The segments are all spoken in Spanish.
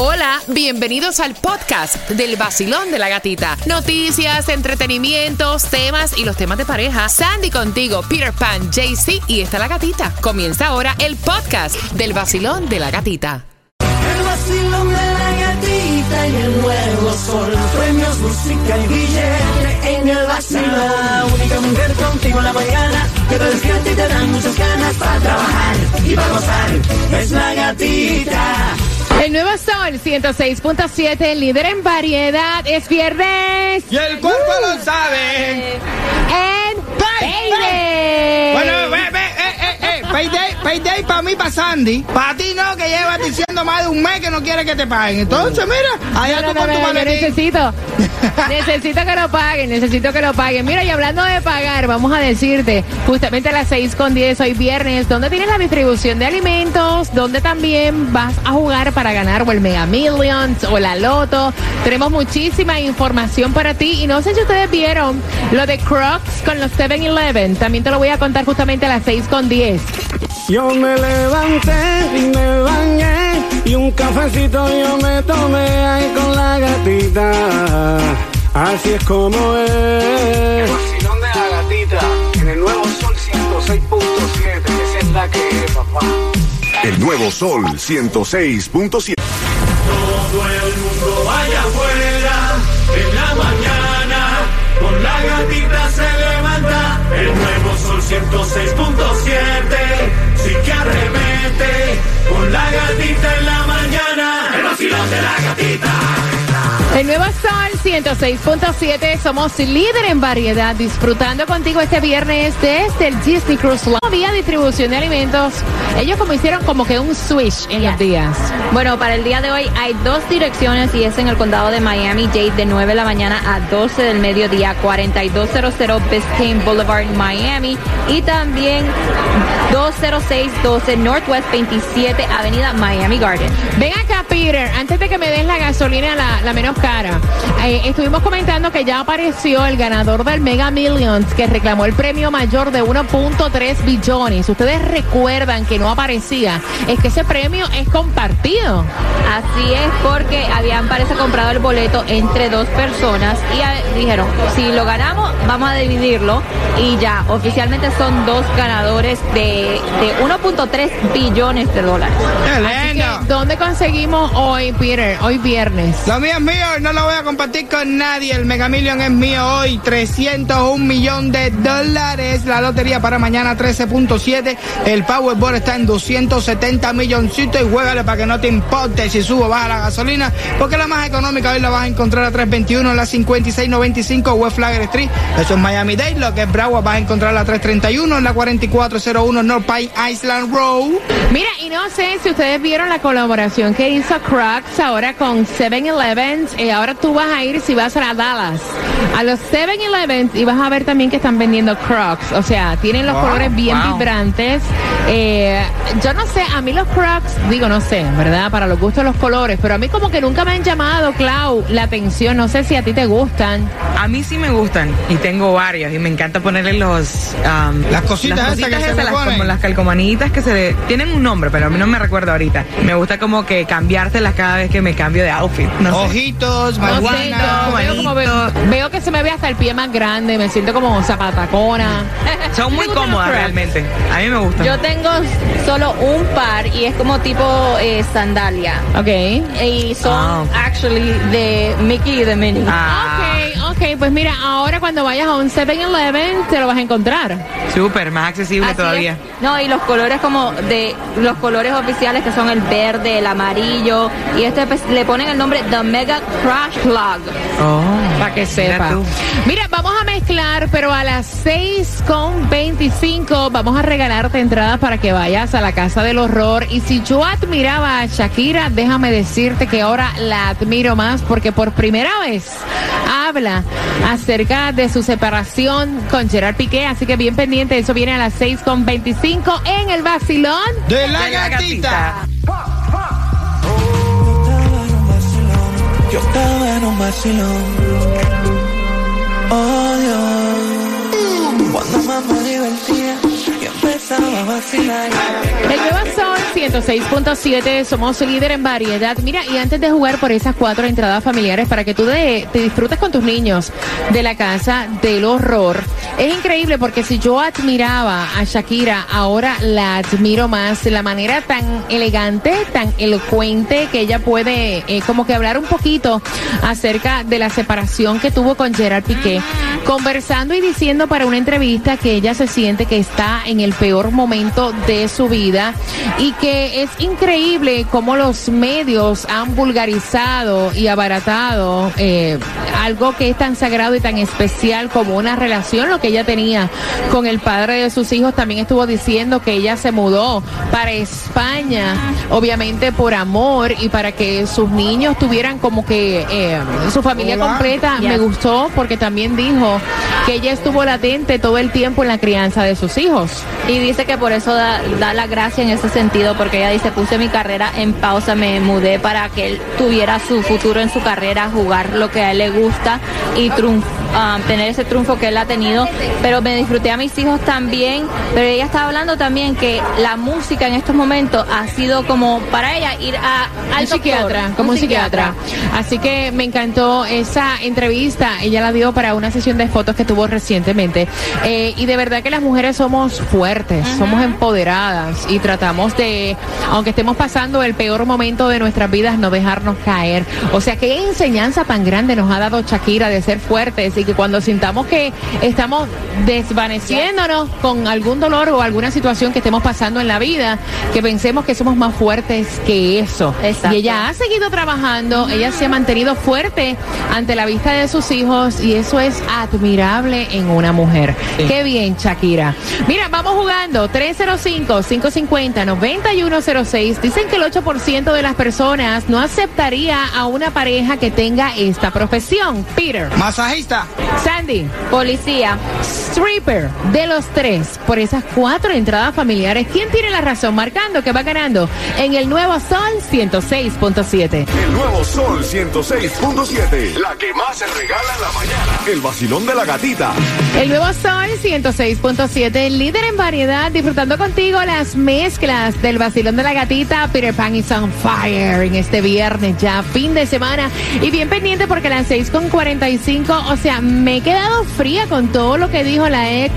Hola, bienvenidos al podcast del vacilón de la gatita. Noticias, entretenimientos, temas y los temas de pareja. Sandy contigo, Peter Pan, JC y está la gatita. Comienza ahora el podcast del vacilón de la gatita. El vacilón de la gatita y el nuevo sol. Premios, música y billete en el vacilón. La única mujer contigo en la mañana que te despierta y te dan muchas ganas para trabajar y para gozar. Es la gatita. El nuevo sol 106.7, el líder en variedad, es viernes Y el cuerpo lo sabe. en Pay, Payday. Bueno, ve, ve, eh, eh, eh. Payday, payday para mí, para Sandy. Para ti no, que llevas diciendo más de un mes que no quiere que te paguen. Entonces, mira, allá No, tú con no, tu yo maletín. necesito, necesito que lo paguen, necesito que lo paguen. Mira, y hablando de pagar, vamos a decirte, justamente a las 6 con 10, hoy viernes, ¿dónde tienes la distribución de alimentos? ¿Dónde también vas a jugar para ganar o el Mega Millions o la Loto? Tenemos muchísima información para ti y no sé si ustedes vieron lo de Crocs con los 7-Eleven. También te lo voy a contar justamente a las 6 con 10. Yo me levanté y me bañé y un cafecito yo me tomé ahí con la gatita. Así es como es. vacilón de la gatita en el nuevo sol 106.7. Esa es la que es, papá. El nuevo Sol 106.7. Todo el mundo allá afuera, en la mañana, con la gatita se el nuevo sol 106.7, sí que arremete, con la gatita en la mañana, el vacilón de la gatita. El nuevo Sol 106.7, somos líder en variedad, disfrutando contigo este viernes desde el Disney Cruise Line. Había distribución de alimentos, ellos como hicieron como que un switch en los días. Bueno, para el día de hoy hay dos direcciones y es en el condado de Miami-Dade de 9 de la mañana a 12 del mediodía, 4200 Biscayne Boulevard, Miami y también 20612 Northwest 27 Avenida Miami Garden. Ven acá, Peter, antes de que me des la gasolina la, la menos cara, eh, estuvimos comentando que ya apareció el ganador del Mega Millions que reclamó el premio mayor de 1.3 billones. Ustedes recuerdan que no aparecía, es que ese premio es compartido. Así es porque habían parece comprado el boleto entre dos personas y a- dijeron, si lo ganamos, vamos a dividirlo y ya, oficialmente son dos ganadores de, de 1.3 billones de dólares. ¡Qué Así que, lindo! ¿dónde conseguimos hoy, Peter? Hoy viernes. Lo mío es mío no lo voy a compartir con nadie. El Mega Million es mío hoy. 301 millón de dólares. La lotería para mañana 13.7. El Powerball está en 270 milloncitos y juégale para que no te importe si subo o baja la gasolina. Porque la más económica hoy la vas a encontrar a 321 en la 5695 West Flagler Street. Eso es Miami Dade. Lo que es Broward vas a encontrar a 331 en la 4401 North Pine Island Road. Mira, y no sé si ustedes vieron la colaboración que hizo Crocs ahora con 7-Eleven. Eh, ahora tú vas a ir si vas a Dallas a los 7-Eleven y vas a ver también que están vendiendo Crocs. O sea, tienen los Wow, colores bien wow. vibrantes. Eh, yo no sé, a mí los Crocs, digo, no sé, ¿verdad? Para los gustos los colores, pero a mí como que nunca me han llamado, Clau, la atención. No sé si a ti te gustan. A mí sí me gustan y tengo varios y me encanta ponerle los am, Las cositas esas que se le las, ponen. como las calcomanitas que se le tienen un nombre pero a mí no me recuerdo ahorita me gusta como que cambiártelas cada vez que me cambio de outfit no sé, yo veo, como veo, veo que se me ve hasta el pie más grande, me siento como zapatacona. son muy ¿Te gustan los cómodas realmente a mí me gustan Yo tengo solo un par y es como tipo eh, sandalia. Ok. Y son Ah. actually de Mickey y de Minnie. ah, Ok, ok, pues mira, ahora cuando vayas a un 7-Eleven te lo vas a encontrar. súper más accesible Así todavía es. No, y los colores como de los colores oficiales que son el verde, el amarillo y este pues, le ponen el nombre The Mega Crash Plug. oh, Para que mira sepa. tú. Mira, vamos a mezclar, pero a las 6 con 25 vamos a regalarte entradas para que vayas a la Casa del Horror. Y si yo admiraba a Shakira, déjame decirte que ahora la admiro más porque por primera vez habla acerca de su separación con Gerard Piqué. Así que bien pendiente, eso viene a las 6 con 25 en el vacilón. De la De la gatita. Yo estaba en un vacilón. Oh Dios. Cuando más me divertía y empezaba a vacilar. El nuevo Sol 106.7, somos líder en variedad. Mira, y antes de jugar por esas cuatro entradas familiares para que tú te disfrutes con tus niños de la casa del horror, es increíble porque si yo admiraba a Shakira, ahora la admiro más. La manera tan elegante, tan elocuente que ella puede eh, como que hablar un poquito acerca de la separación que tuvo con Gerard Piqué, conversando y diciendo para una entrevista que ella se siente que está en el peor momento de su vida y que es increíble cómo los medios han vulgarizado y abaratado eh, algo que es tan sagrado y tan especial como una relación, lo que ella tenía con el padre de sus hijos. También estuvo diciendo que ella se mudó para España, obviamente por amor y para que sus niños tuvieran como que eh, su familia Hola. completa. Yes. Me gustó porque también dijo que ella estuvo latente todo el tiempo en la crianza de sus hijos. Y dice que por eso da, da la gracia en ese sentido, porque ella dice, puse mi carrera en pausa, me mudé para que él tuviera su futuro en su carrera, jugar lo que a él le gusta y triunf- ah, tener ese triunfo que él ha tenido. Pero me disfruté a mis hijos también, pero ella estaba hablando también que la música en estos momentos ha sido como para ella ir a, al un psiquiatra, doctor, como un psiquiatra. Así que me encantó esa entrevista. Ella la dio para una sesión de fotos que tuvo recientemente. Eh, y de verdad que las mujeres somos fuertes, somos empoderadas y tratamos de, aunque estemos pasando el peor momento de nuestras vidas, no dejarnos caer. O sea, qué enseñanza tan grande nos ha dado Shakira de ser fuertes y que cuando sintamos que estamos desvaneciéndonos con algún dolor o alguna situación que estemos pasando en la vida, que pensemos que somos más fuertes que eso. Exacto. Y ella ha seguido trabajando, ella se ha mantenido fuerte ante la vista de sus hijos y eso es admirable en una mujer. Qué bien, Shakira. Mira, vamos jugando. 305-550-9106. Dicen que el 8% de las personas no aceptaría a una pareja que tenga esta profesión. Peter, Masajista. Sandy, Policía. stripper de los tres por esas cuatro entradas familiares. ¿Quién tiene la razón? Marcando que va ganando en el nuevo Sol 106.7. El nuevo Sol 106.7. La que más se regala en la mañana. El vacilón de la gatita. El nuevo Sol 106.7, líder en variedad, disfrutando contigo las mezclas del vacilón de la gatita. Peter Pan is on fire en este viernes, ya fin de semana. Y bien pendiente porque a las 6.45, o sea, me he quedado fría con todo lo que dijo la ex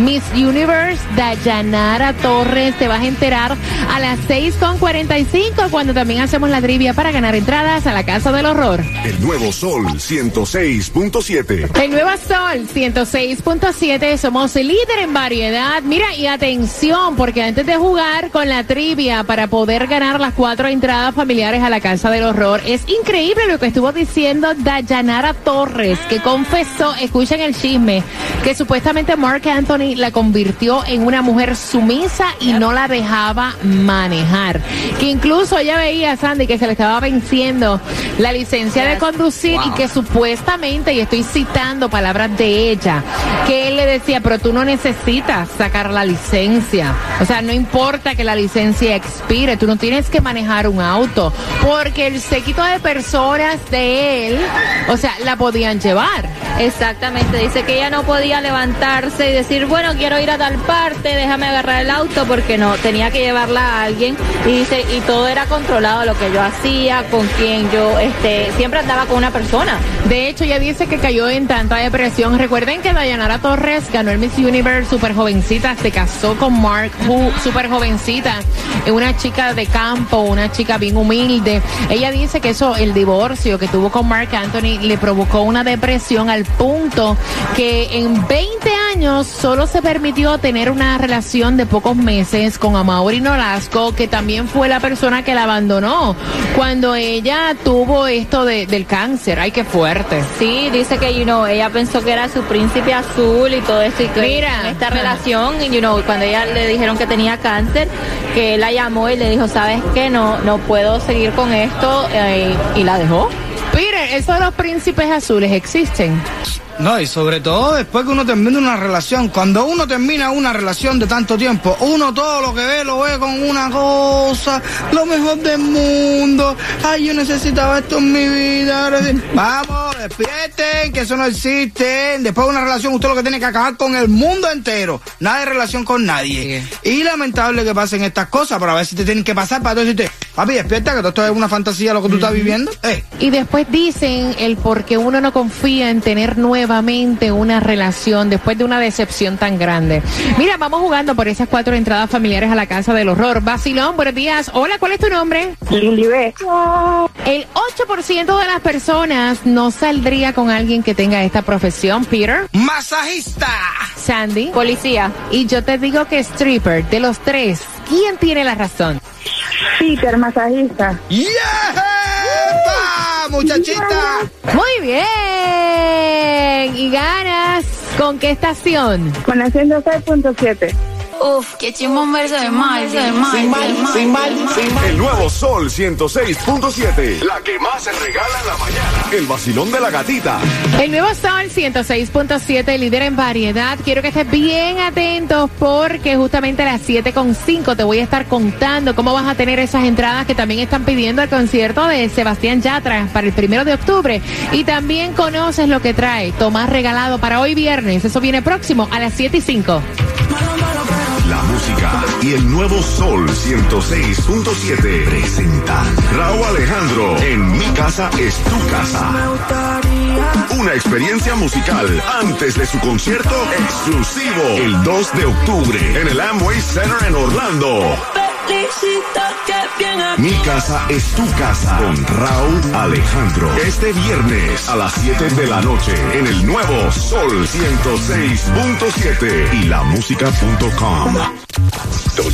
Miss Universe, Dayanara Torres. Te vas a enterar a las 6.45 cuando también hacemos la trivia para ganar entradas a la Casa del Horror. El nuevo Sol 106.7. El Nuevo Sol 106.7, somos líder en variedad. Mira, y atención, porque antes de jugar con la trivia para poder ganar las cuatro entradas familiares a la Casa del Horror, es increíble lo que estuvo diciendo Dayanara Torres, que confesó, escuchen el chisme, que supuestamente Mark Anthony la convirtió en una mujer sumisa y no la dejaba manejar. Que incluso ella veía a Sandy que se le estaba venciendo la licencia de conducir y que supuestamente, y estoy citando palabras de ella, que él le decía, pero tú no necesitas sacar la licencia. O sea, no importa que la licencia expire, tú no tienes que manejar un auto, porque el séquito de personas de él, o sea, la podían llevar. Exactamente, dice que ella no podía levantarse y decir, bueno, quiero ir a tal parte, déjame agarrar el auto, porque no, tenía que llevarla a alguien. Y dice, y todo era controlado, lo que yo hacía, con quien yo, este, siempre andaba con una persona. De hecho, ella dice que cayó en tanta depresión. Recuerden que Dayanara Torres ganó el Miss Universe super jovencita, se casó con Mark Who, super jovencita, una chica de campo, una chica bien humilde. Ella dice que eso, el divorcio que tuvo con Mark Anthony, le provocó una depresión al punto que en 20 años solo se permitió tener una relación de pocos meses con Amaury Nolasco, que también fue la persona que la abandonó cuando ella tuvo esto de- del cáncer. Ay, qué fuerte. Sí, dice que, you know, ella pensó que era su príncipe azul y todo esto. Y que Mira. esta relación, you know, cuando ella le dijeron que tenía cáncer, que él la llamó y le dijo, ¿sabes qué? No, no puedo seguir con esto. eh, y la dejó. Peter, esos los príncipes azules existen. No, y sobre todo después que uno termina una relación. Cuando uno termina una relación de tanto tiempo, uno todo lo que ve lo ve con una cosa, lo mejor del mundo. Ay, yo necesitaba esto en mi vida. Vamos, despierten, que eso no existe. Después de una relación, usted lo que tiene que acabar con el mundo entero. Nada de relación con nadie. Y lamentable que pasen estas cosas, pero a ver si te tienen que pasar para tú decirte, papi, despierta, que todo esto es una fantasía lo que tú estás viviendo. Eh. Y después dicen el por qué uno no confía en tener nuevamente una relación después de una decepción tan grande. Mira, vamos jugando por esas cuatro entradas familiares a la casa del horror. Basilón, buenos días. Hola, ¿cuál es tu nombre? Lilibet. El 8% de las personas no saldría con alguien que tenga esta profesión, Peter. Masajista. Sandy. Policía. Y yo te digo que stripper, de los tres, ¿quién tiene la razón? Peter, masajista. ¡Yeah! muchachita! Muy bien. ¿Y ganas con qué estación? Con la 106.7. Uf, qué chimón verse de mal, de mal, Sin mal, de mal, sin mal, de mal. sin mal. El nuevo Sol 106.7. La que más se regala en la mañana. El vacilón de la gatita. El nuevo Sol 106.7, líder en variedad. Quiero que estés bien atentos porque justamente a las 7.5 te voy a estar contando cómo vas a tener esas entradas que también están pidiendo al concierto de Sebastián Yatra para el primero de octubre. Y también conoces lo que trae Tomás regalado para hoy viernes. Eso viene próximo a las 7 y 5. Y el nuevo Sol 106.7 presentan Raúl Alejandro en Mi Casa es tu casa. Una experiencia musical antes de su concierto exclusivo el 2 de octubre en el Amway Center en Orlando. Mi casa es tu casa con Raúl Alejandro. Este viernes a las 7 de la noche en el nuevo Sol 106.7 y lamusica.com.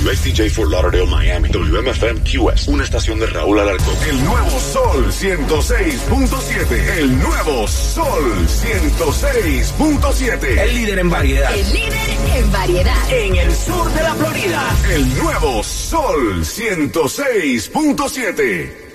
WSTJ for Lauderdale, Miami. WMFM QS. Una estación de Raúl Alarcón. El nuevo Sol 106.7. El nuevo Sol 106.7. El líder en variedad. El líder en variedad. En el sur de la Florida. El nuevo Sol 106.7.